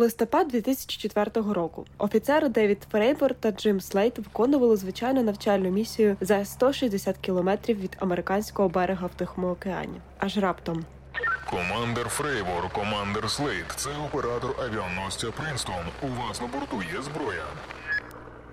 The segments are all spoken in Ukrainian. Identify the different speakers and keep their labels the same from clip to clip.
Speaker 1: Листопад 2004 року. Офіцери Девід Фрейвор та Джим Слейт виконували звичайну навчальну місію за 160 кілометрів від американського берега в Тихому океані. Аж раптом.
Speaker 2: Командер Фрейвор, командер Слейд. Це оператор авіаносця Принстон. У вас на борту є зброя.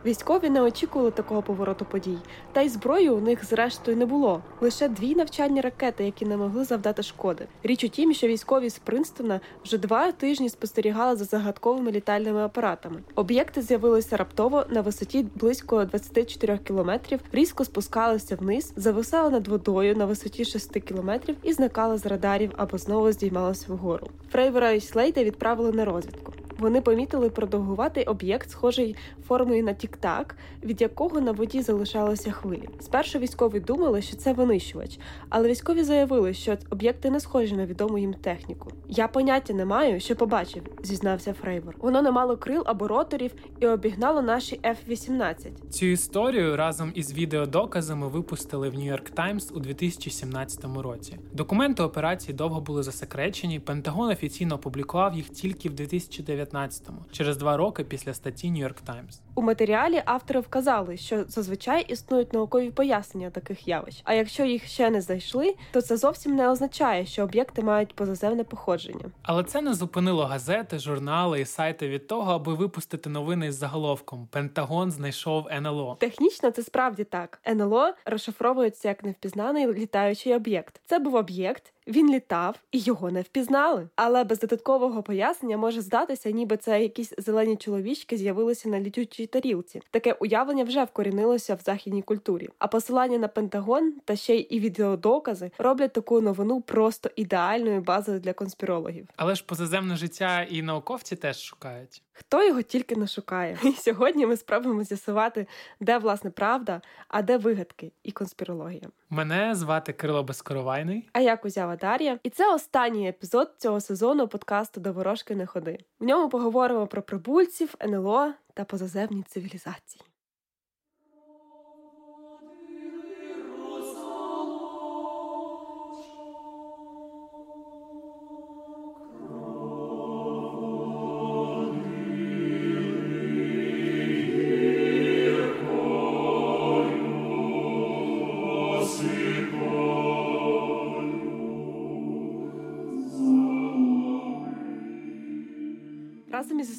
Speaker 1: Військові не очікували такого повороту подій, та й зброї у них зрештою не було. Лише дві навчальні ракети, які не могли завдати шкоди. Річ у тім, що військові з Принстона вже два тижні спостерігали за загадковими літальними апаратами. Об'єкти з'явилися раптово на висоті близько 24 кілометрів, різко спускалися вниз, зависали над водою на висоті 6 кілометрів і зникали з радарів або знову здіймалися вгору. Фрейвера і Слейда відправили на розвідку. Вони помітили продовгуватий об'єкт, схожий формою на тік-так, від якого на воді залишалися хвилі. Спершу військові думали, що це винищувач, але військові заявили, що об'єкти не схожі на відому їм техніку. Я поняття не маю, що побачив, зізнався Фрейвор. Воно не мало крил або роторів і обігнало наші F-18.
Speaker 3: Цю історію разом із відеодоказами випустили в Нью-Йорк Таймс у 2017 році. Документи операції довго були засекречені. Пентагон офіційно опублікував їх тільки в 2019 2019-му, через два роки після статті New York Times.
Speaker 1: У матеріалі автори вказали, що зазвичай існують наукові пояснення таких явищ. А якщо їх ще не знайшли, то це зовсім не означає, що об'єкти мають позаземне походження.
Speaker 3: Але це не зупинило газети, журнали і сайти від того, аби випустити новини із заголовком Пентагон знайшов НЛО.
Speaker 1: Технічно це справді так. НЛО розшифровується як невпізнаний літаючий об'єкт. Це був об'єкт, він літав і його не впізнали. Але без додаткового пояснення може здатися, ніби це якісь зелені чоловічки з'явилися на літючій тарілці. Таке уявлення вже вкорінилося в західній культурі. А посилання на Пентагон та ще й і відеодокази роблять таку новину просто ідеальною базою для конспірологів.
Speaker 3: Але ж позаземне життя і науковці теж шукають.
Speaker 1: Хто його тільки не шукає? І сьогодні ми спробуємо з'ясувати, де власне правда, а де вигадки і конспірологія.
Speaker 3: Мене звати Кирило Безкоровайний.
Speaker 1: А я Кузява Дар'я. І це останній епізод цього сезону подкасту до ворожки не ходи. В ньому поговоримо про прибульців, НЛО та позаземні цивілізації.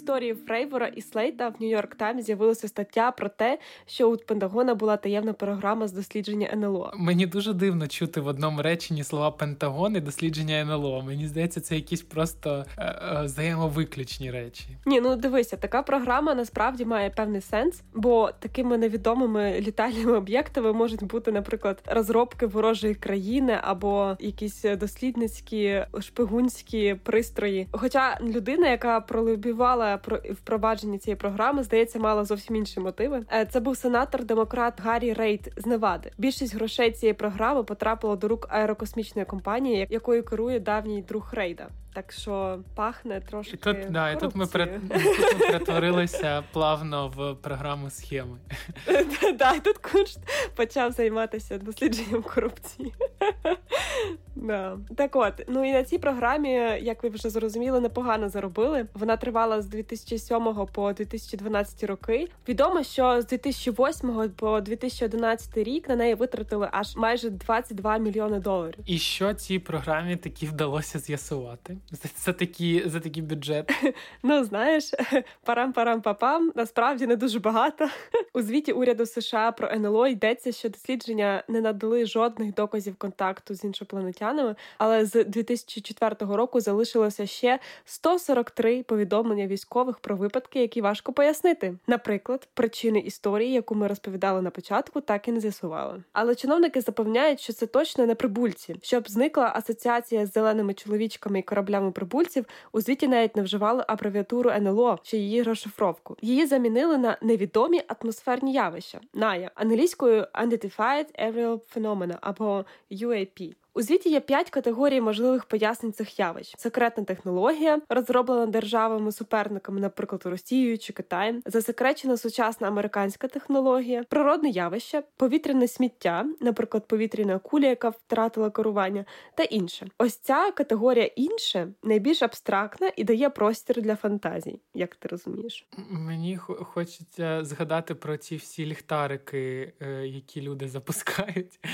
Speaker 1: Історією Фрейвора і Слейта в Нью-Йорк Таймс з'явилася стаття про те, що у Пентагона була таємна програма з дослідження НЛО.
Speaker 3: Мені дуже дивно чути в одному реченні слова Пентагон і дослідження НЛО. Мені здається, це якісь просто е, е, взаємовиключні речі.
Speaker 1: Ні, ну дивися, така програма насправді має певний сенс, бо такими невідомими літальними об'єктами можуть бути, наприклад, розробки ворожої країни або якісь дослідницькі шпигунські пристрої. Хоча людина, яка пролюбила лобівала про впровадження цієї програми, здається, мала зовсім інші мотиви. Е, це був сенатор демократ Гаррі Рейд з Невади. Більшість грошей цієї програми потрапило до рук аерокосмічної компанії, якою керує давній друг Рейда. Так що пахне трошки. І
Speaker 3: тут да, і тут ми перетворилися плавно в програму схеми.
Speaker 1: Да, і тут Куншт почав займатися дослідженням корупції. Да. Так от, ну і на цій програмі, як ви вже зрозуміли, непогано заробили. Вона тривала з 2007 по 2012 роки. Відомо, що з 2008 по 2011 рік на неї витратили аж майже 22 мільйони доларів.
Speaker 3: І що цій програмі таки вдалося з'ясувати? За, за такі за такі бюджет.
Speaker 1: Ну знаєш, парам-парам-папам насправді не дуже багато. У звіті уряду США про НЛО йдеться, що дослідження не надали жодних доказів контакту з іншопланетянами, але з 2004 року залишилося ще 143 повідомлення військових про випадки, які важко пояснити. Наприклад, причини історії, яку ми розповідали на початку, так і не з'ясували. Але чиновники запевняють, що це точно не прибульці, щоб зникла асоціація з зеленими чоловічками і кораблями прибульців у звіті навіть не вживали абревіатуру НЛО чи її розшифровку. Її замінили на невідомі атмосферні явища. НАЯ англійською Unidentified Aerial Phenomena або UAP. У звіті є п'ять категорій можливих пояснень цих явищ: секретна технологія, розроблена державами суперниками, наприклад, Росією чи Китаєм, засекречена сучасна американська технологія, природне явище, повітряне сміття, наприклад, повітряна куля, яка втратила керування, та інше. Ось ця категорія інше найбільш абстрактна і дає простір для фантазій, як ти розумієш.
Speaker 3: Мені хочеться згадати про ці всі ліхтарики, е, які люди запускають.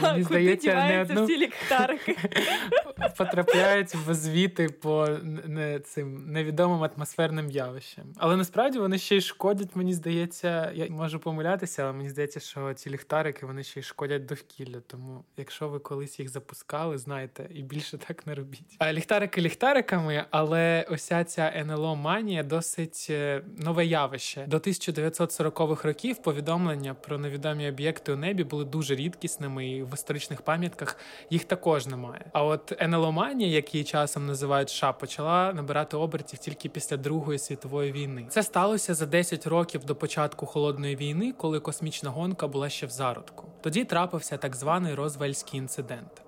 Speaker 1: Так, Мені здається, не одну... всі ліхтарики
Speaker 3: потрапляють в звіти по не цим невідомим атмосферним явищам. Але насправді вони ще й шкодять. Мені здається, я можу помилятися, але мені здається, що ці ліхтарики вони ще й шкодять довкілля. Тому, якщо ви колись їх запускали, знаєте, і більше так не робіть. А ліхтарики ліхтариками, але ося ця НЛО манія досить е, нове явище. До 1940-х років повідомлення про невідомі об'єкти у небі були дуже рідкісними, і в історичних пам'ятках їх також немає. А от НЛО манія, як її часом називають США, почала набирати обертів тільки після Другої світової війни. Це сталося за 10 років до початку холодної війни, коли космічна гонка була ще в зародку. Тоді трапився так званий Розвельський інцидент.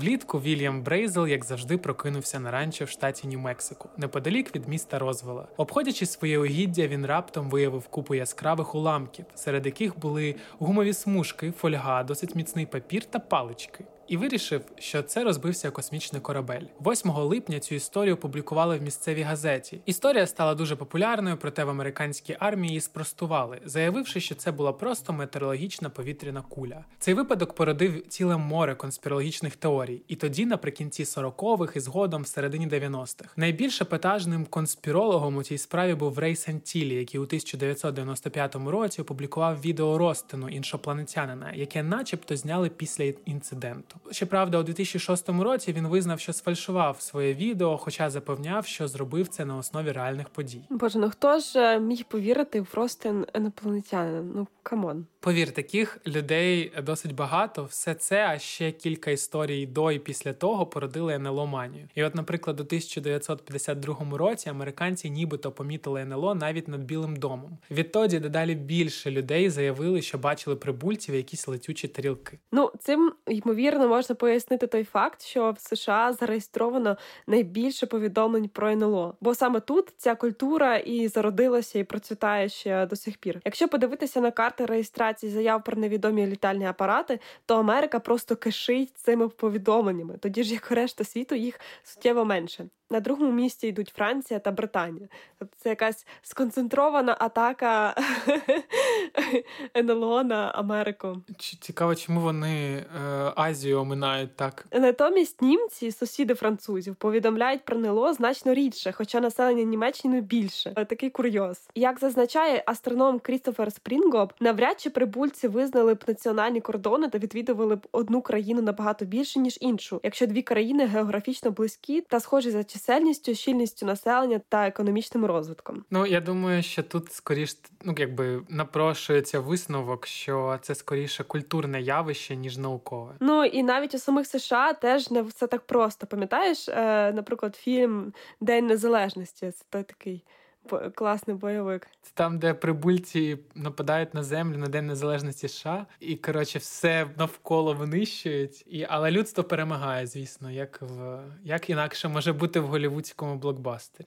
Speaker 3: Влітку Вільям Брейзел, як завжди, прокинувся на ранчо в штаті Нью-Мексико, неподалік від міста Розвела. Обходячи своє угіддя, він раптом виявив купу яскравих уламків, серед яких були гумові смужки, фольга, досить міцний папір та палички і вирішив, що це розбився космічний корабель. 8 липня цю історію опублікували в місцевій газеті. Історія стала дуже популярною, проте в американській армії її спростували, заявивши, що це була просто метеорологічна повітряна куля. Цей випадок породив ціле море конспірологічних теорій, і тоді, наприкінці 40-х і згодом в середині 90-х. Найбільш епатажним конспірологом у цій справі був Рей Сантілі, який у 1995 році опублікував відео розтину іншопланетянина, яке, начебто, зняли після інциденту. Щоправда, у 2006 році він визнав, що сфальшував своє відео, хоча запевняв, що зробив це на основі реальних подій.
Speaker 1: Боже, ну хто ж е, міг повірити в розтин інопланетянина? Ну come on.
Speaker 3: Повір, таких людей досить багато. Все це, а ще кілька історій до і після того породили НЛО манію. І, от, наприклад, у 1952 році американці нібито помітили НЛО навіть над Білим домом. Відтоді дедалі більше людей заявили, що бачили прибульців якісь летючі тарілки.
Speaker 1: Ну цим ймовірно можна пояснити той факт, що в США зареєстровано найбільше повідомлень про НЛО, бо саме тут ця культура і зародилася, і процвітає ще до сих пір. Якщо подивитися на карти реєстрації заяв про невідомі літальні апарати, то Америка просто кишить цими повідомленнями, тоді ж як решта світу їх суттєво менше. На другому місці йдуть Франція та Британія. Тобто це якась сконцентрована атака НЛО на Америку.
Speaker 3: Цікаво, чому вони е, Азію оминають так.
Speaker 1: Натомість німці, сусіди французів, повідомляють про НЛО значно рідше, хоча населення Німеччини більше. Е, такий курйоз. Як зазначає астроном Крістофер Спрінгоп, навряд чи прибульці визнали б національні кордони та відвідували б одну країну набагато більше ніж іншу, якщо дві країни географічно близькі та схожі за чисельністю, щільністю населення та економічним розвитком.
Speaker 3: Ну я думаю, що тут скоріш ну якби напрошується висновок, що це скоріше культурне явище ніж наукове.
Speaker 1: Ну і навіть у самих США теж не все так просто. Пам'ятаєш, е, наприклад, фільм День Незалежності. Це той такий класний бойовик.
Speaker 3: Це там, де прибульці нападають на землю на День Незалежності США, і коротше все навколо винищують. І але людство перемагає, звісно, як в як інакше може бути в голівудському блокбастері.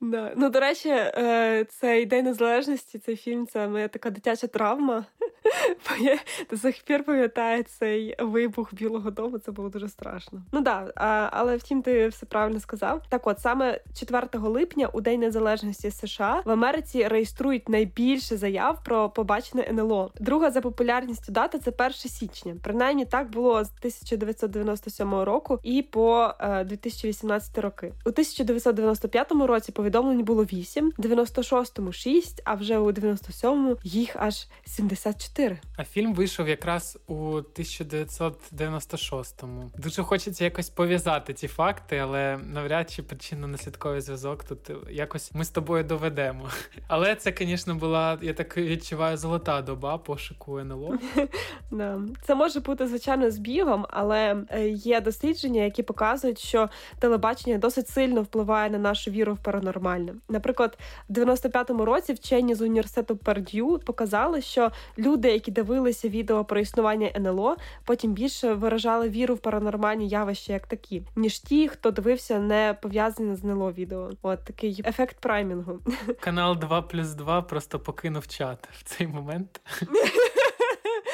Speaker 1: Да. Ну, до речі, е, цей День Незалежності, цей фільм це моя така дитяча травма. Бо я до сих пір пам'ятаю цей вибух Білого Дому, це було дуже страшно. Ну да, але втім, ти все правильно сказав. Так, от саме 4 липня, у День Незалежності США, в Америці реєструють найбільше заяв про побачене НЛО. Друга за популярністю дата це 1 січня. Принаймні так було з 1997 року і по 2018 е, роки. У 1995 році повідомлень було 8, 96-му 6, а вже у 97-му їх аж 74.
Speaker 3: А фільм вийшов якраз у 1996-му. Дуже хочеться якось пов'язати ці факти, але навряд чи причинно-наслідковий зв'язок тут якось ми з тобою доведемо. Але це, звісно, була, я так відчуваю, золота доба пошуку НЛО.
Speaker 1: Це може бути звичайно збігом, але е, є дослідження, які показують, що телебачення досить сильно впливає на нашу віру в паранормальне нормальне. Наприклад, в 95-му році вчені з університету Перд'ю показали, що люди, які дивилися відео про існування НЛО, потім більше виражали віру в паранормальні явища як такі, ніж ті, хто дивився не пов'язані з НЛО відео. От такий ефект праймінгу.
Speaker 3: Канал 2 плюс 2 просто покинув чат в цей момент.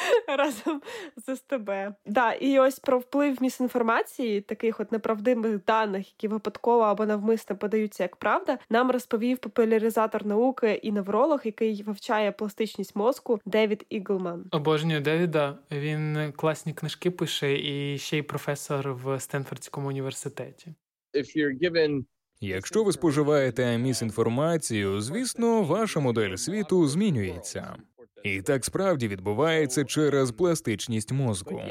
Speaker 1: разом з СТБ. Да, і ось про вплив місінформації, таких от неправдивих даних, які випадково або навмисно подаються як правда, нам розповів популяризатор науки і невролог, який вивчає пластичність мозку Девід Іглман.
Speaker 3: Обожнюю Девіда. Він класні книжки пише і ще й професор в Стенфордському університеті.
Speaker 4: If you're given
Speaker 5: Якщо ви споживаєте місінформацію, звісно, ваша модель світу змінюється. І так справді відбувається через пластичність мозку.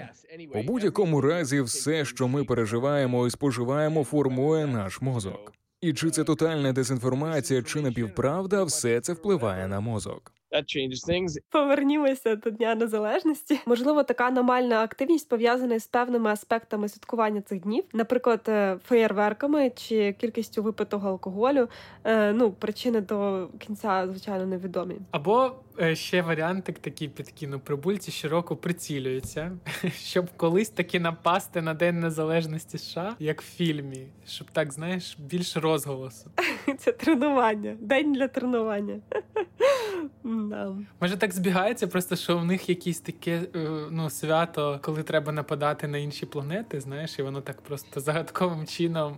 Speaker 5: У будь-якому разі, все, що ми переживаємо і споживаємо, формує наш мозок. І чи це тотальна дезінформація, чи напівправда, все це впливає на мозок.
Speaker 4: That changes things.
Speaker 1: Повернімося до Дня Незалежності. Можливо, така аномальна активність пов'язана з певними аспектами святкування цих днів, наприклад, е, феєрверками чи кількістю випитого алкоголю. Е, Ну, причини до кінця, звичайно, невідомі.
Speaker 3: Або е, ще варіантик такий підкину. Прибульці щороку прицілюються, щоб колись таки напасти на День Незалежності США, як в фільмі, щоб так знаєш більше розголосу.
Speaker 1: Це тренування, день для тренування. Да.
Speaker 3: Може так збігається, просто що в них якесь таке е, ну, свято, коли треба нападати на інші планети, знаєш, і воно так просто загадковим чином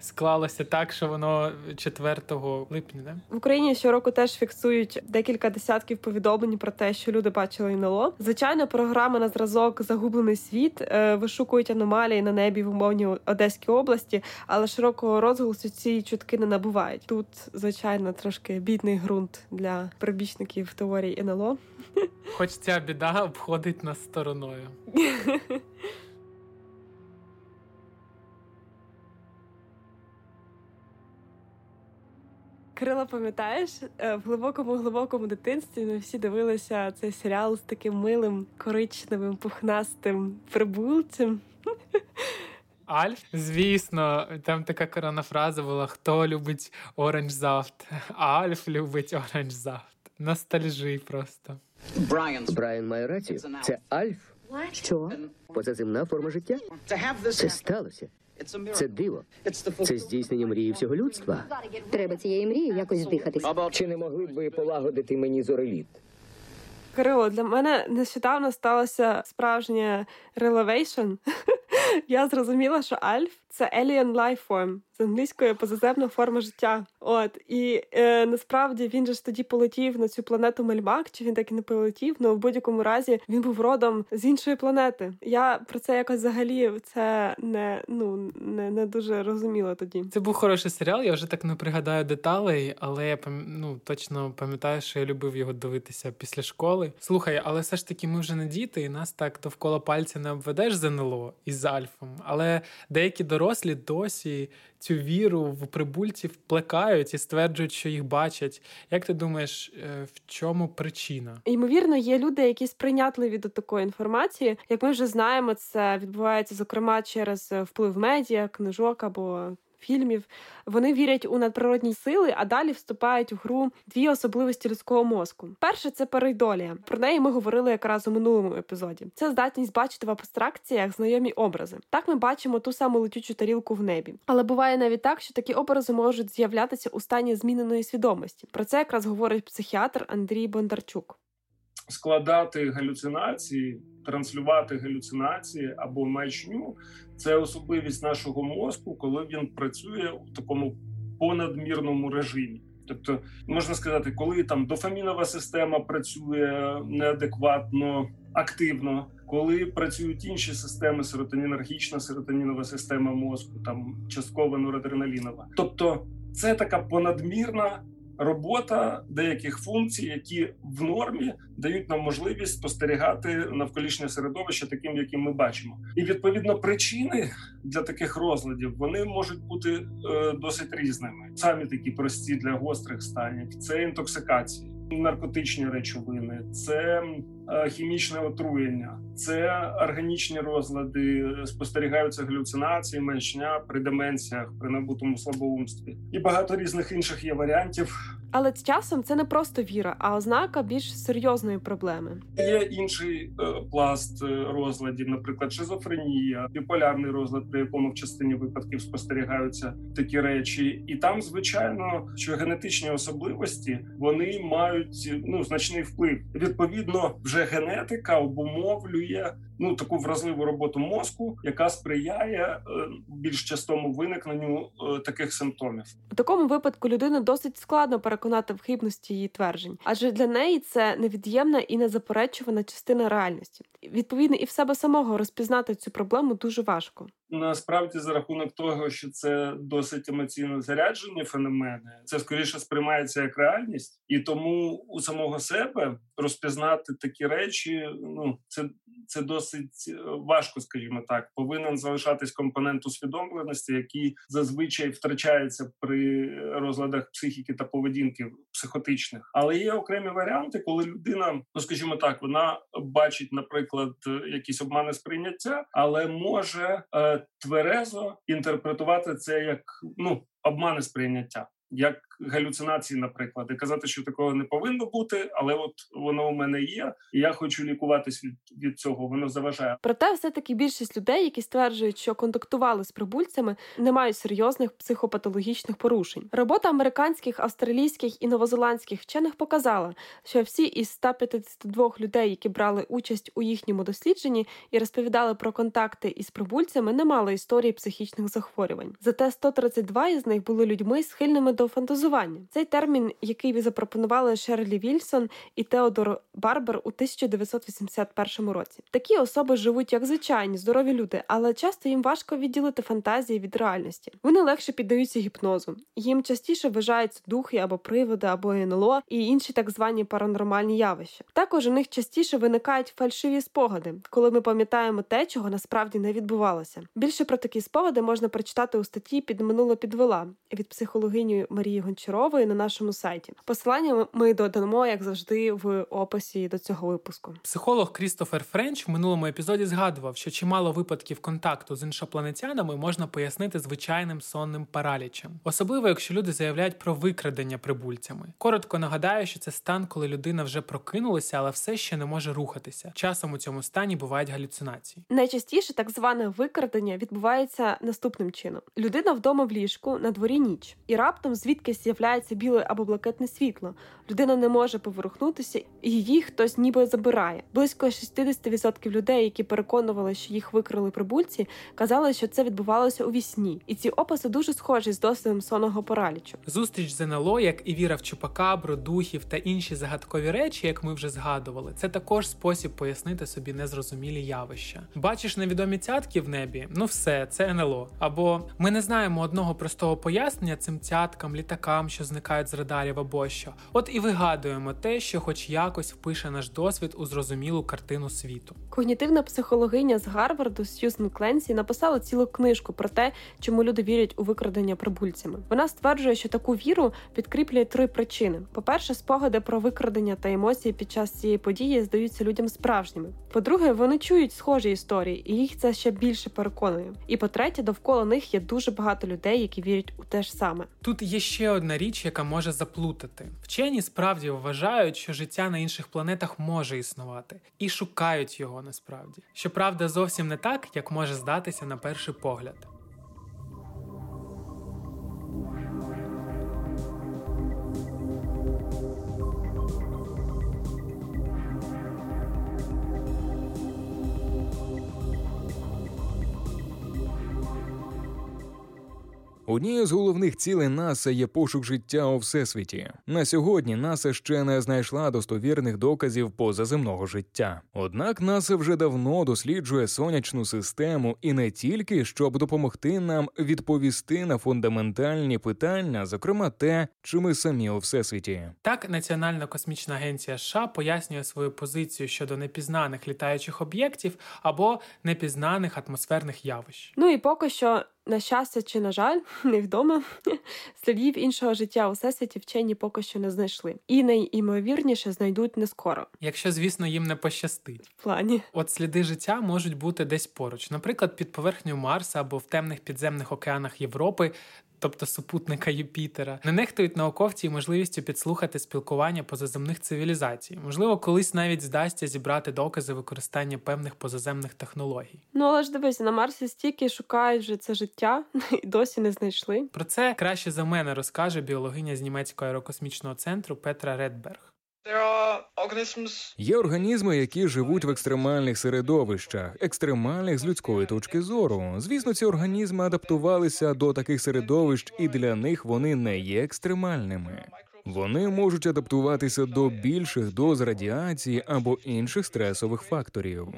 Speaker 3: склалося так, що воно 4 липня, да?
Speaker 1: В Україні щороку теж фіксують декілька десятків повідомлень про те, що люди бачили НЛО. Звичайно, програми на зразок Загублений світ е, вишукують аномалії на небі в умовній Одеській області, але широкого розголосу ці чутки не набувають. Тут, звичайно, трошки бідний ґрунт для прибічників теорії НЛО.
Speaker 3: Хоч ця біда обходить нас стороною.
Speaker 1: Кирило, пам'ятаєш, е, в глибокому глибокому дитинстві ми всі дивилися цей серіал з таким милим коричневим пухнастим прибульцем.
Speaker 3: Альф, звісно, там така корона фраза була: хто любить оранж зафт? Альф любить Orangensaft. Nostalgie просто.
Speaker 6: Брайан має рацію. Це Альф. Що? Позаземна форма життя? Це сталося. Це диво. Це здійснення мрії всього людства.
Speaker 7: Треба цієї мрії якось здихатись.
Speaker 6: Чи не могли б ви полагодити мені зореліт?
Speaker 1: Кирило, для мене нещодавно сталося справжнє revelation. Я зрозуміла, що Альф це alien life form, з англійської позаземна форма життя. От і е, насправді він же ж тоді полетів на цю планету Мельмак, чи він так і не полетів? Ну в будь-якому разі він був родом з іншої планети. Я про це якось взагалі це не ну не, не дуже розуміла тоді.
Speaker 3: Це був хороший серіал. Я вже так не пригадаю деталей, але я ну, точно пам'ятаю, що я любив його дивитися після школи. Слухай, але все ж таки ми вже не діти, і нас так довкола пальця не обведеш з НЛО із Альфом. Але деякі дорослі досі цю віру в прибульців плекають і стверджують, що їх бачать. Як ти думаєш, е, в чому причина?
Speaker 1: Ймовірно, є люди, які сприйнятливі до такої інформації. Як ми вже знаємо, це відбувається зокрема через е, вплив медіа, книжок або. Фільмів вони вірять у надприродні сили, а далі вступають у гру дві особливості людського мозку. Перше це парейдолія. Про неї ми говорили якраз у минулому епізоді. Це здатність бачити в абстракціях знайомі образи. Так ми бачимо ту саму летючу тарілку в небі. Але буває навіть так, що такі образи можуть з'являтися у стані зміненої свідомості. Про це якраз говорить психіатр Андрій Бондарчук.
Speaker 8: складати галюцинації, транслювати галюцинації або маячню це особливість нашого мозку, коли він працює у такому понадмірному режимі. Тобто, можна сказати, коли там дофамінова система працює неадекватно активно, коли працюють інші системи, серотонінергічна серотонінова система мозку, там частково норадреналінова. Тобто, це така понадмірна робота деяких функцій, які в нормі дають нам можливість спостерігати навколишнє середовище таким, яким ми бачимо. І відповідно причини для таких розладів вони можуть бути е, досить різними. Самі такі прості для гострих станів це інтоксикації. Наркотичні речовини, це е, хімічне отруєння, це органічні розлади, спостерігаються галюцинації, меншня при деменціях, при набутому слабоумстві і багато різних інших є варіантів.
Speaker 1: Але з часом це не просто віра, а ознака більш серйозної проблеми.
Speaker 8: Є інший е, пласт е, розладів, наприклад, шизофренія, біполярний розлад, при якому в частині випадків спостерігаються такі речі, і там, звичайно, що генетичні особливості вони мають ну значний вплив. Відповідно, вже генетика обумовлює ну таку вразливу роботу мозку, яка сприяє е, більш частому виникненню е, таких симптомів.
Speaker 1: У такому випадку людину досить складно переконати в хибності її тверджень, адже для неї це невід'ємна і незаперечувана частина реальності. Відповідно, і в себе самого розпізнати цю проблему дуже важко.
Speaker 8: Насправді, за рахунок того, що це досить емоційно заряджені феномени, це скоріше сприймається як реальність, і тому у самого себе розпізнати такі речі, ну це це досить е, важко, скажімо так. Повинен залишатись компонент усвідомленості, який зазвичай втрачається при розладах психіки та поведінки психотичних. Але є окремі варіанти, коли людина, ну скажімо так, вона бачить, наприклад, якісь обмани сприйняття, але може е, тверезо інтерпретувати це як ну обмани сприйняття як галюцинації, наприклад, і казати, що такого не повинно бути, але от воно у мене є, і я хочу лікуватись від від цього. Воно заважає.
Speaker 1: Проте, все таки більшість людей, які стверджують, що контактували з прибульцями, не мають серйозних психопатологічних порушень. Робота американських, австралійських і новозеландських вчених показала, що всі із 152 людей, які брали участь у їхньому дослідженні і розповідали про контакти із прибульцями, не мали історії психічних захворювань. Зате 132 із них були людьми схильними до фантазування. Цей термін, який ви запропонували Шерлі Вільсон і Теодор Барбер у 1981 році. Такі особи живуть як звичайні, здорові люди, але часто їм важко відділити фантазії від реальності. Вони легше піддаються гіпнозу. Їм частіше вважаються духи або приводи, або НЛО і інші так звані паранормальні явища. Також у них частіше виникають фальшиві спогади, коли ми пам'ятаємо те, чого насправді не відбувалося. Більше про такі спогади можна прочитати у статті під минуло підвела від психологині Марії Гончарової на нашому сайті. Посилання ми додамо, як завжди, в описі до цього випуску.
Speaker 3: Психолог Крістофер Френч в минулому епізоді згадував, що чимало випадків контакту з іншопланетянами можна пояснити звичайним сонним паралічем, особливо якщо люди заявляють про викрадення прибульцями. Коротко нагадаю, що це стан, коли людина вже прокинулася, але все ще не може рухатися. Часом у цьому стані бувають галюцинації.
Speaker 1: Найчастіше так зване викрадення відбувається наступним чином: людина вдома в ліжку на дворі ніч, і раптом звідки з'являється біле або блакитне світло. Людина не може поворухнутися, і її хтось ніби забирає. Близько 60% людей, які переконували, що їх викрили прибульці, казали, що це відбувалося у вісні. І ці описи дуже схожі з досвідом сонного паралічу.
Speaker 3: Зустріч з НЛО, як і віра в чупакабру, духів та інші загадкові речі, як ми вже згадували, це також спосіб пояснити собі незрозумілі явища. Бачиш невідомі цятки в небі? Ну все, це НЛО. Або ми не знаємо одного простого пояснення цим цяткам літакам, що зникають з радарів або що. От і вигадуємо те, що хоч якось впише наш досвід у зрозумілу картину світу.
Speaker 1: Когнітивна психологиня з Гарварду Сьюзен Кленсі написала цілу книжку про те, чому люди вірять у викрадення прибульцями. Вона стверджує, що таку віру підкріплює три причини: по-перше, спогади про викрадення та емоції під час цієї події здаються людям справжніми. По-друге, вони чують схожі історії, і їх це ще більше переконує. І по-третє, довкола них є дуже багато людей, які вірять у те ж саме.
Speaker 3: Тут є ще одна річ, яка може заплутати. Вчені справді вважають, що життя на інших планетах може існувати, і шукають його насправді. Щоправда, зовсім не так, як може здатися на перший погляд.
Speaker 5: Однією з головних цілей НАСА є пошук життя у всесвіті. На сьогодні НАСА ще не знайшла достовірних доказів позаземного життя. Однак НАСА вже давно досліджує сонячну систему і не тільки щоб допомогти нам відповісти на фундаментальні питання, зокрема те, чи ми самі у всесвіті.
Speaker 3: Так, Національна космічна агенція США пояснює свою позицію щодо непізнаних літаючих об'єктів або непізнаних атмосферних явищ.
Speaker 1: Ну і поки що на щастя чи на жаль, невідомо слідів іншого життя у всесвіті вчені поки що не знайшли, і найімовірніше знайдуть не скоро.
Speaker 3: Якщо, звісно, їм не пощастить.
Speaker 1: В плані
Speaker 3: От сліди життя можуть бути десь поруч, наприклад, під поверхнею Марса або в темних підземних океанах Європи. Тобто супутника Юпітера, не нехтують науковці і можливістю підслухати спілкування позаземних цивілізацій. Можливо, колись навіть здасться зібрати докази використання певних позаземних технологій.
Speaker 1: ну але ж дивись, на Марсі стільки шукають вже це життя і досі не знайшли.
Speaker 3: Про це краще за мене розкаже біологиня з німецького аерокосмічного центру Петра Редберг.
Speaker 5: Є організми, які живуть в екстремальних середовищах, екстремальних з людської точки зору. Звісно, ці організми адаптувалися до таких середовищ, і для них вони не є екстремальними. Вони можуть адаптуватися до більших доз радіації або інших стресових факторів.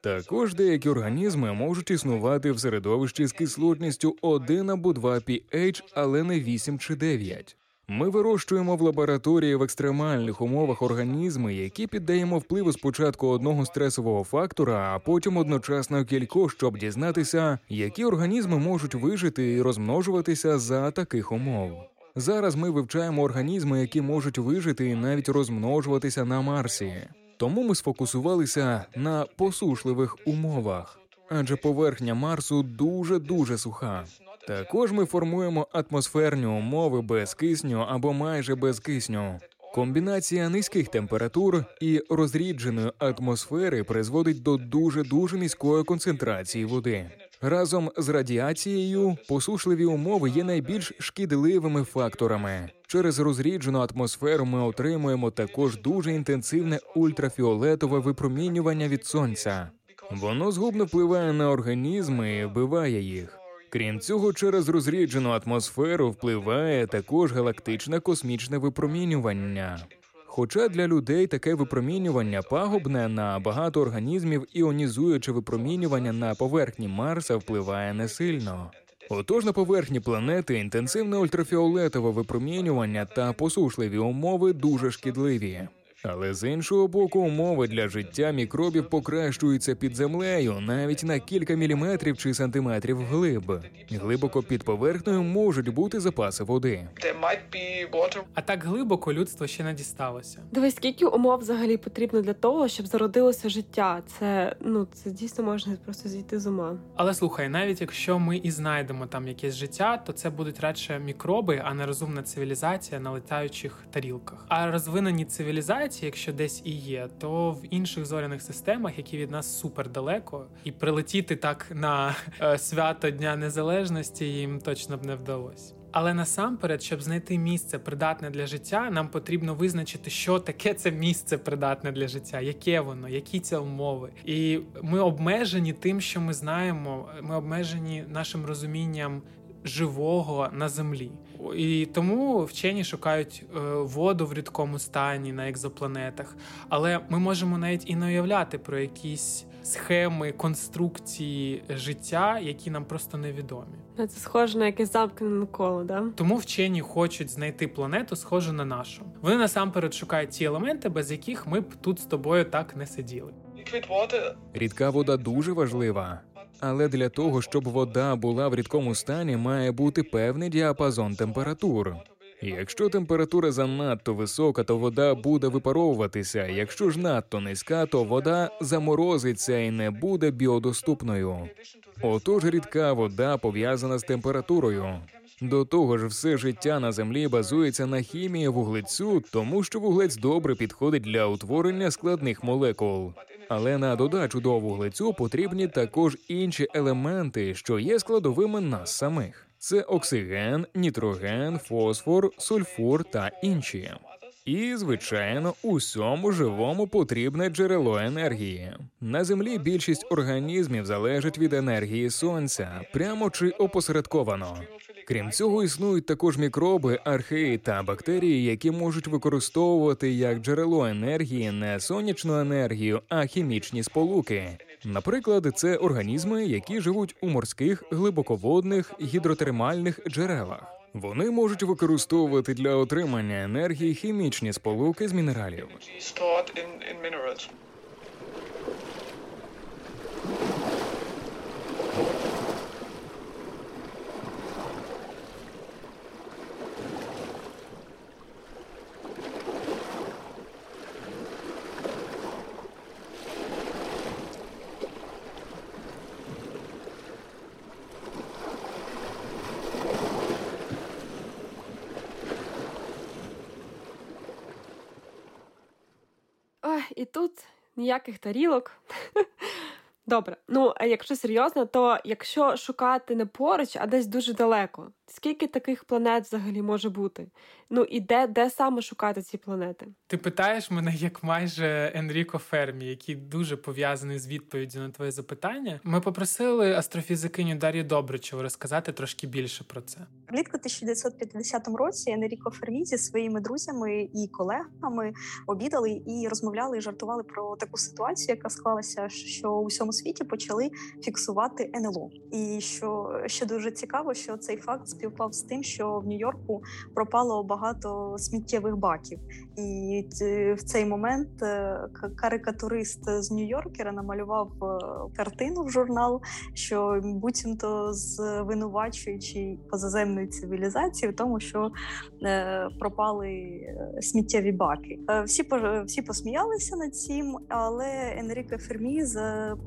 Speaker 5: Також деякі організми можуть існувати в середовищі з кислотністю 1 або 2 pH, але не 8 чи 9. Ми вирощуємо в лабораторії в екстремальних умовах організми, які піддаємо впливу спочатку одного стресового фактора, а потім одночасно кількох, щоб дізнатися, які організми можуть вижити і розмножуватися за таких умов. Зараз ми вивчаємо організми, які можуть вижити і навіть розмножуватися на Марсі. Тому ми сфокусувалися на посушливих умовах, адже поверхня Марсу дуже дуже суха. Також ми формуємо атмосферні умови без кисню або майже без кисню. Комбінація низьких температур і розрідженої атмосфери призводить до дуже дуже низької концентрації води. Разом з радіацією посушливі умови є найбільш шкідливими факторами. Через розріджену атмосферу ми отримуємо також дуже інтенсивне ультрафіолетове випромінювання від сонця. Воно згубно впливає на організми і вбиває їх. Крім цього, через розріджену атмосферу впливає також галактичне космічне випромінювання. Хоча для людей таке випромінювання пагубне на багато організмів іонізуюче випромінювання на поверхні Марса впливає не сильно. Отож на поверхні планети інтенсивне ультрафіолетове випромінювання та посушливі умови дуже шкідливі. Але з іншого боку, умови для життя мікробів покращуються під землею навіть на кілька міліметрів чи сантиметрів вглиб. Глибоко під поверхнею можуть бути запаси води.
Speaker 3: А так глибоко людство ще не дісталося.
Speaker 1: Дивись, скільки умов взагалі потрібно для того, щоб зародилося життя. Це ну це дійсно можна просто зійти з ума.
Speaker 3: Але слухай, навіть якщо ми і знайдемо там якесь життя, то це будуть радше мікроби, а не розумна цивілізація на летаючих тарілках. А розвинені цивілізації, якщо десь і є, то в інших зоряних системах, які від нас супер далеко, і прилетіти так на е, свято Дня Незалежності їм точно б не вдалося. Але насамперед, щоб знайти місце придатне для життя, нам потрібно визначити, що таке це місце придатне для життя, яке воно, які це умови. І ми обмежені тим, що ми знаємо. Ми обмежені нашим розумінням живого на землі. І тому вчені шукають е, воду в рідкому стані на екзопланетах. Але ми можемо навіть і не уявляти про якісь схеми конструкції життя, які нам просто невідомі.
Speaker 1: Це схоже на якесь замкнене коло, да?
Speaker 3: Тому вчені хочуть знайти планету, схожу на нашу. Вони насамперед шукають ті елементи, без яких ми б тут з тобою так не сиділи.
Speaker 5: Рідка вода дуже важлива. Але для того, щоб вода була в рідкому стані, має бути певний діапазон температур. Якщо температура занадто висока, то вода буде випаровуватися. Якщо ж надто низька, то вода заморозиться і не буде біодоступною. Отож, рідка вода пов'язана з температурою. До того ж, все життя на землі базується на хімії вуглецю, тому що вуглець добре підходить для утворення складних молекул. Але на додачу до вуглецю потрібні також інші елементи, що є складовими нас самих: це оксиген, нітроген, фосфор, сульфур та інші. І, звичайно, усьому живому потрібне джерело енергії. На землі більшість організмів залежить від енергії сонця, прямо чи опосередковано. Крім цього, існують також мікроби, археї та бактерії, які можуть використовувати як джерело енергії не сонячну енергію, а хімічні сполуки. Наприклад, це організми, які живуть у морських глибоководних гідротермальних джерелах. Вони можуть використовувати для отримання енергії хімічні сполуки з мінералів.
Speaker 1: і тут ніяких тарілок. Добре, ну а якщо серйозно, то якщо шукати не поруч, а десь дуже далеко, скільки таких планет взагалі може бути? Ну і де де саме шукати ці планети?
Speaker 3: Ти питаєш мене як майже Енріко Фермі, який дуже пов'язаний з відповіддю на твоє запитання. Ми попросили астрофізикиню Дар'ю Добричеву розказати трошки більше про це.
Speaker 9: Влітку 1950 році Енріко Фермі зі своїми друзями і колегами обідали і розмовляли і жартували про таку ситуацію, яка склалася, що у всьому світі почали фіксувати НЛО. І що ще дуже цікаво, що цей факт співпав з тим, що в Нью-Йорку пропало багато сміттєвих баків, і в цей момент е, карикатурист з Нью-Йоркера намалював е, картину в журнал, що буцімто звинувачуючи позаземної цивілізації в тому, що е, пропали сміттєві баки. Всі всі посміялися над цим, але Енріке Фермі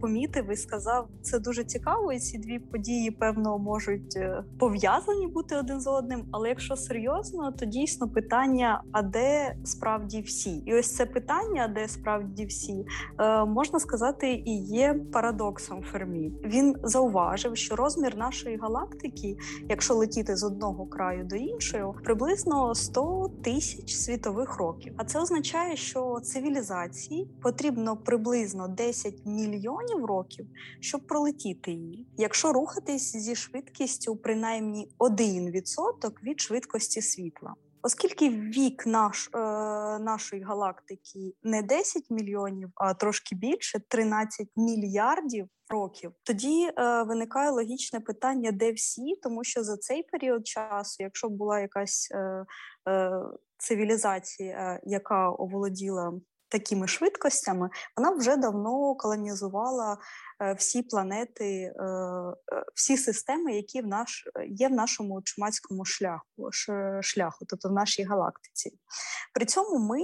Speaker 9: помітив і сказав, це дуже цікаво, і ці дві події певно можуть пов'язані бути один з одним. Але якщо серйозно, то дійсно питання: а де справді всі? І ось це питання, де справді всі, е, можна сказати, і є парадоксом Фермі. Він зауважив, що розмір нашої галактики, якщо летіти з одного краю до іншого, приблизно 100 тисяч світових років. А це означає, що цивілізації потрібно приблизно 10 мільйонів років, щоб пролетіти її. Якщо рухатись зі швидкістю принаймні 1% від швидкості світла. Оскільки вік наш, е, нашої галактики не 10 мільйонів, а трошки більше 13 мільярдів років, тоді е, виникає логічне питання, де всі, тому що за цей період часу, якщо була якась е, е, цивілізація, яка оволоділа такими швидкостями, вона вже давно колонізувала е, всі планети, е, е, всі системи, які в наш є в нашому чумацькому шляху, шляху, тобто в нашій галактиці. При цьому ми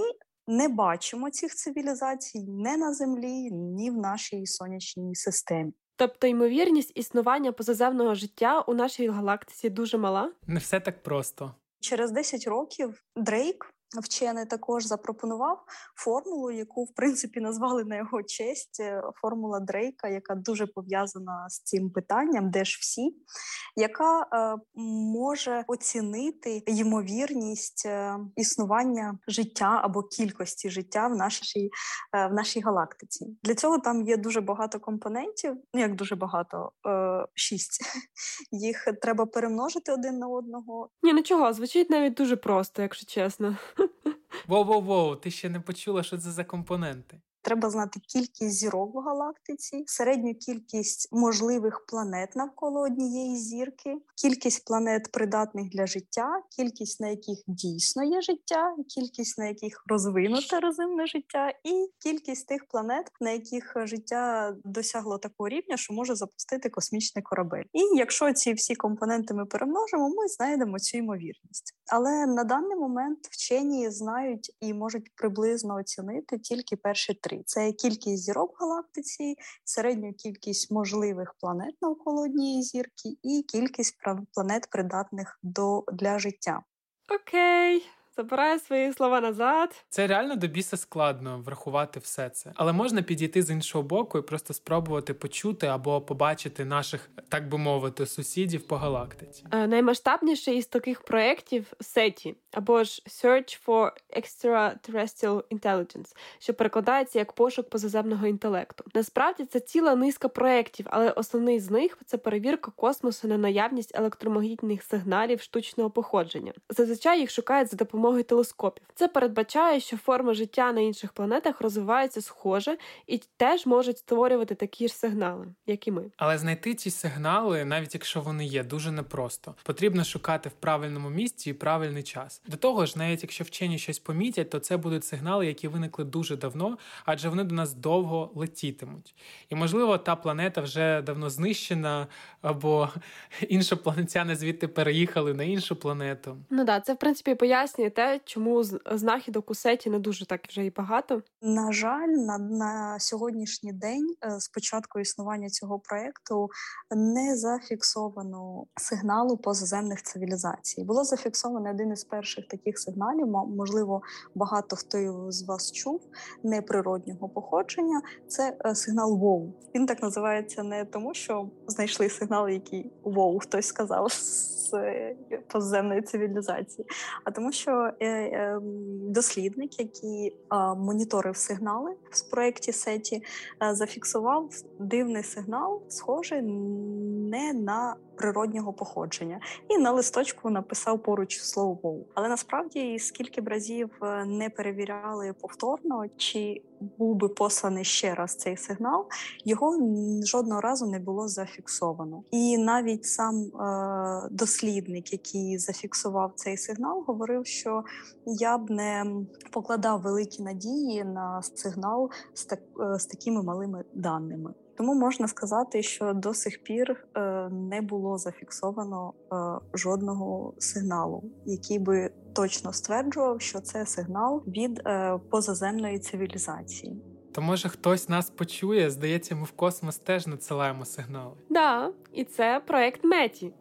Speaker 9: не бачимо цих цивілізацій не на землі, ні в нашій сонячній системі.
Speaker 1: Тобто ймовірність існування позаземного життя у нашій галактиці дуже мала?
Speaker 3: Не все так просто.
Speaker 9: Через 10 років Дрейк Вчений також запропонував формулу, яку в принципі назвали на його честь е, формула Дрейка, яка дуже пов'язана з цим питанням, де ж всі, яка е, може оцінити ймовірність е, існування життя або кількості життя в нашій е, в нашій галактиці. Для цього там є дуже багато компонентів. Ну як дуже багато е, шість. Їх треба перемножити один на одного.
Speaker 1: Ні, нічого звучить навіть дуже просто, якщо чесно.
Speaker 3: Воу-воу-воу, ти ще не почула, що це за компоненти.
Speaker 9: Треба знати кількість зірок в галактиці, середню кількість можливих планет навколо однієї зірки, кількість планет придатних для життя, кількість на яких дійсно є життя, кількість на яких розвинуте розумне життя, і кількість тих планет, на яких життя досягло такого рівня, що може запустити космічний корабель. І якщо ці всі компоненти ми перемножимо, ми знайдемо цю ймовірність. Але на даний момент вчені знають і можуть приблизно оцінити тільки перші три. Це кількість зірок в галактиці, середню кількість можливих планет навколо однієї зірки, і кількість планет придатних до для життя.
Speaker 1: Окей. Забираю свої слова назад.
Speaker 3: Це реально до біса складно врахувати все це, але можна підійти з іншого боку і просто спробувати почути або побачити наших, так би мовити, сусідів по галактиці.
Speaker 1: Е, наймасштабніший із таких проєктів сеті або ж Search for Extraterrestrial Intelligence, що перекладається як пошук позаземного інтелекту. Насправді це ціла низка проєктів, але основний з них це перевірка космосу на наявність електромагнітних сигналів штучного походження. Зазвичай їх шукають за допомогою допомогою телескопів. Це передбачає, що форма життя на інших планетах розвивається схоже і теж можуть створювати такі ж сигнали, як і ми.
Speaker 3: Але знайти ці сигнали, навіть якщо вони є, дуже непросто. Потрібно шукати в правильному місці і правильний час. До того ж, навіть якщо вчені щось помітять, то це будуть сигнали, які виникли дуже давно, адже вони до нас довго летітимуть. І можливо, та планета вже давно знищена, або іншопланетяни звідти переїхали на іншу планету.
Speaker 1: Ну да, це в принципі пояснює те, чому знахідок у сеті не дуже так вже і багато?
Speaker 9: На жаль, на, на сьогоднішній день, е, з початку існування цього проекту, не зафіксовано сигналу позаземних цивілізацій. Було зафіксовано один із перших таких сигналів. можливо, багато хто з вас чув неприроднього походження. Це е, сигнал ВОУ. Він так називається не тому, що знайшли сигнал, який ВОУ хтось сказав з е, поземної цивілізації, а тому, що е, е, дослідник, який моніторив сигнали в проєкті сеті, зафіксував дивний сигнал, схожий не на природнього походження, і на листочку написав поруч слово «вов». Але насправді скільки б разів не перевіряли повторно, чи був би посланий ще раз цей сигнал, його жодного разу не було зафіксовано. І навіть сам е, дослідник, який зафіксував цей сигнал, говорив, що я б не покладав великі надії на сигнал з, так, е, з такими малими даними. Тому можна сказати, що до сих пір е, не було зафіксовано е, жодного сигналу, який би точно стверджував, що це сигнал від е, позаземної цивілізації.
Speaker 3: То може хтось нас почує? Здається, ми в космос теж надсилаємо сигнали.
Speaker 1: Да, і це проект Меті.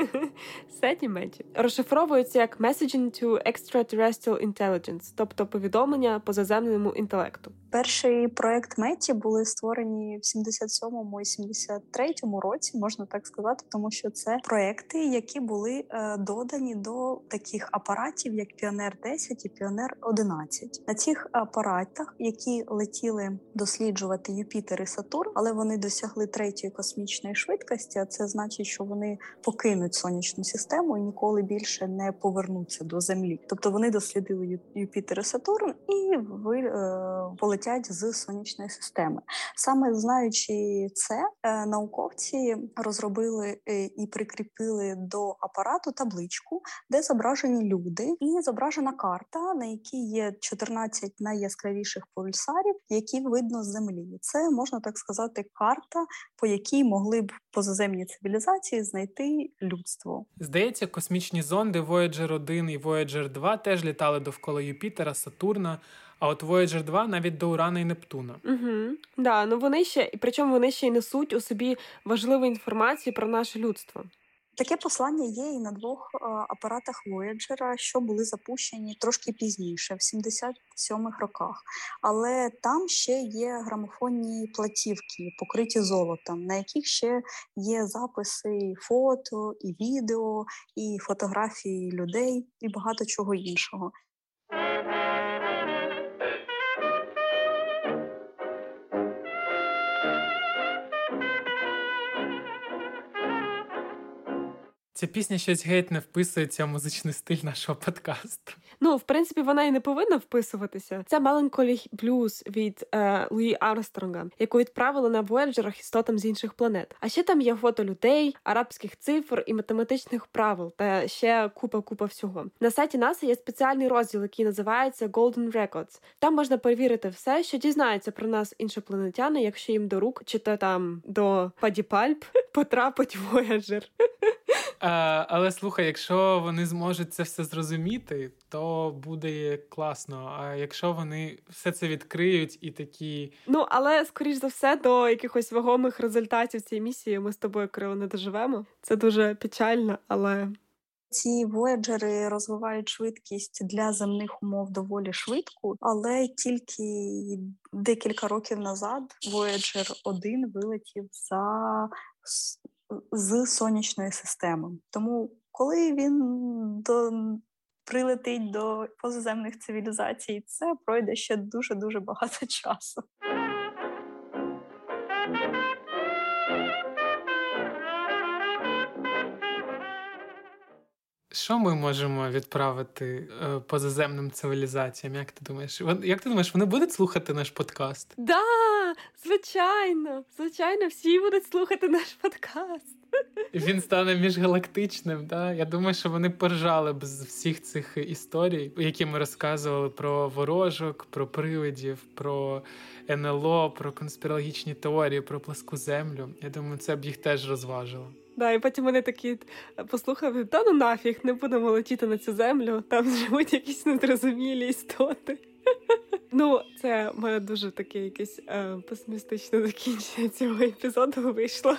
Speaker 1: Сеті Меті розшифровується як Messaging to Extraterrestrial Intelligence, тобто повідомлення позаземному інтелекту.
Speaker 9: Перший проект Меті були створені в 77-му і 73-му році, можна так сказати, тому що це проекти, які були е, додані до таких апаратів, як Піонер 10 і Піонер 11 На цих апаратах, які летіли досліджувати Юпітер і Сатурн, але вони досягли третьої космічної швидкості. А це значить, що вони покинуть сонячну систему і ніколи більше не повернуться до Землі. Тобто вони дослідили Юпітер і Сатурн і ви е, полетіли летять з сонячної системи. Саме знаючи це, е, науковці розробили е, і прикріпили до апарату табличку, де зображені люди, і зображена карта, на якій є 14 найяскравіших пульсарів, які видно з землі. Це можна так сказати, карта, по якій могли б позаземні цивілізації знайти людство.
Speaker 3: Здається, космічні зонди Voyager 1 і Voyager 2 теж літали довкола Юпітера, Сатурна. А от Voyager 2 навіть до Урана і Нептуна.
Speaker 1: Угу. Да, ну вони ще, і причому вони ще й несуть у собі важливу інформацію про наше людство.
Speaker 9: Таке послання є і на двох а, апаратах Voyager, що були запущені трошки пізніше, в 77-х роках. Але там ще є грамофонні платівки, покриті золотом, на яких ще є записи фото, і відео, і фотографії людей, і багато чого іншого.
Speaker 3: Ця пісня щось геть не вписується в музичний стиль нашого подкасту.
Speaker 1: Ну, в принципі, вона і не повинна вписуватися. Це Melancholy Blues від е, Луї Армстронга, яку відправили на Voyager ах істотам з інших планет. А ще там є фото людей, арабських цифр і математичних правил, та ще купа-купа всього. На сайті НАСА є спеціальний розділ, який називається Golden Records. Там можна перевірити все, що дізнаються про нас іншопланетяни, якщо їм до рук чи то там до Падіпальп потрапить Voyager.
Speaker 3: А, Але слухай, якщо вони зможуть це все зрозуміти, то буде класно. А якщо вони все це відкриють і такі.
Speaker 1: Ну але скоріш за все до якихось вагомих результатів цієї місії ми з тобою Кирило, не доживемо. Це дуже печально, але.
Speaker 9: Ці вояджери розвивають швидкість для земних умов доволі швидко, але тільки декілька років назад Voyager 1 вилетів за з сонячної системи. Тому, коли він до прилетить до позаземних цивілізацій, це пройде ще дуже дуже багато часу.
Speaker 3: Що ми можемо відправити е, позаземним цивілізаціям? Як ти думаєш? Як ти думаєш, вони будуть слухати наш подкаст?
Speaker 1: Да, звичайно, звичайно, всі будуть слухати наш подкаст.
Speaker 3: Він стане міжгалактичним. Да? Я думаю, що вони поржали б з всіх цих історій, які ми розказували про ворожок, про привидів, про НЛО, про конспірологічні теорії, про пласку землю. Я думаю, це б їх теж розважило.
Speaker 1: Да, і потім вони такі послухали, та ну нафіг, не будемо летіти на цю землю, там живуть якісь незрозумілі істоти. Ну, це мене дуже таке якесь е, песимістичне закінчення цього епізоду вийшло.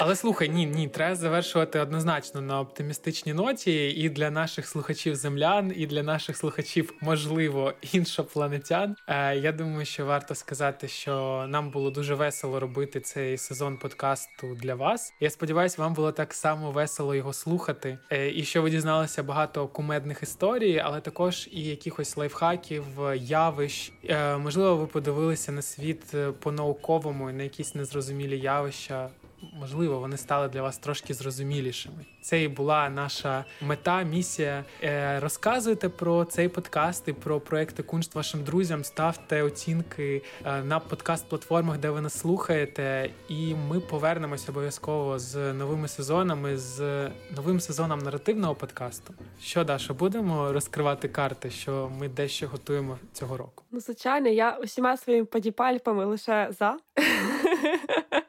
Speaker 3: Але слухай, ні, ні, треба завершувати однозначно на оптимістичній ноті і для наших слухачів землян, і для наших слухачів, можливо, іншопланетян. Е, Я думаю, що варто сказати, що нам було дуже весело робити цей сезон подкасту для вас. Я сподіваюся, вам було так само весело його слухати, е, і що ви дізналися багато кумедних історій, але також і якихось лайфхаків, явищ. Е, Можливо, ви подивилися на світ е, по-науковому і на якісь незрозумілі явища. Можливо, вони стали для вас трошки зрозумілішими. Це і була наша мета, місія. Е, Розказуйте про цей подкаст і про проекти Куншт вашим друзям. Ставте оцінки е, на подкаст-платформах, де ви нас слухаєте. І ми повернемося обов'язково з новими сезонами, з новим сезоном наративного подкасту. Що Даша, будемо розкривати карти, що ми дещо готуємо цього року.
Speaker 1: Ну, звичайно, я усіма своїми падіпальпами лише за.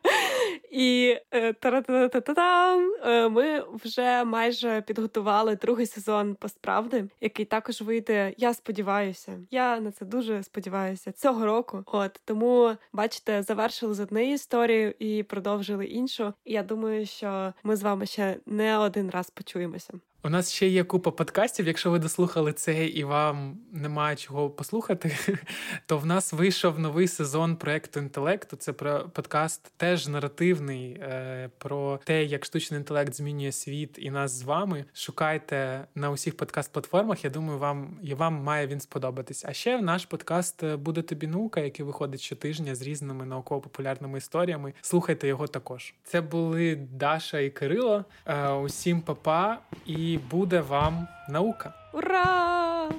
Speaker 1: І е, та-та-та-та-там, е, ми вже майже підготували другий сезон постправди, який також вийде. Я сподіваюся. Я на це дуже сподіваюся цього року. От тому, бачите, завершили з однією історією і продовжили іншу. І я думаю, що ми з вами ще не один раз почуємося.
Speaker 3: У нас ще є купа подкастів. Якщо ви дослухали це і вам немає чого послухати, то в нас вийшов новий сезон проекту інтелекту. Це про подкаст теж наративний е, про те, як штучний інтелект змінює світ і нас з вами. Шукайте на усіх подкаст-платформах. Я думаю, вам і вам має він сподобатись. А ще наш подкаст буде тобі наука, який виходить щотижня з різними науково-популярними історіями. Слухайте його також. Це були Даша і Кирило. Е, усім папа і буде вам наука.
Speaker 1: Ура!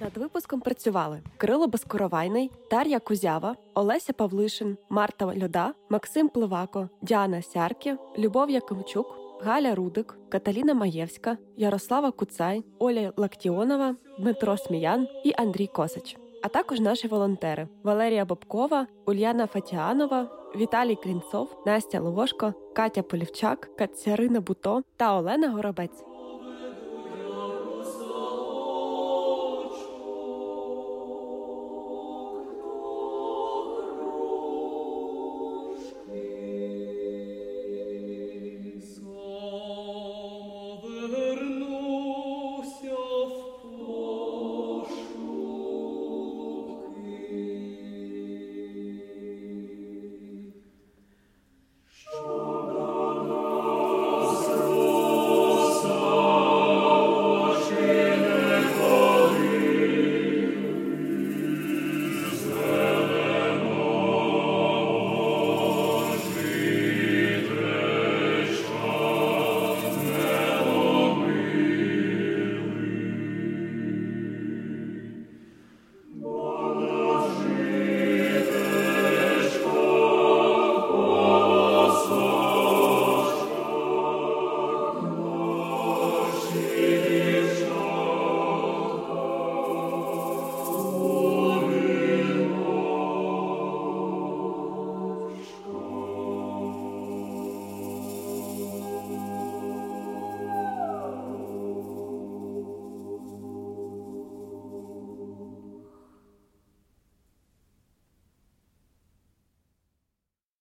Speaker 1: Над випуском працювали Кирило Безкоровайний, Дар'я Кузява, Олеся Павлишин, Марта Льода, Максим Пливако, Діана Сярків, Любов Якимчук, Галя Рудик, Каталіна Маєвська, Ярослава Куцай, Оля Лактіонова, Дмитро Сміян і Андрій Косач. А також наші волонтери Валерія Бобкова, Ульяна Фатіанова, Віталій Клінцов, Настя Ловошко, Катя Полівчак, Кацярина Буто та Олена Горобець.